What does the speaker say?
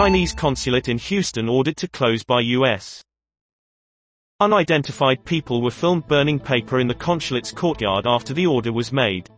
Chinese consulate in Houston ordered to close by U.S. Unidentified people were filmed burning paper in the consulate's courtyard after the order was made.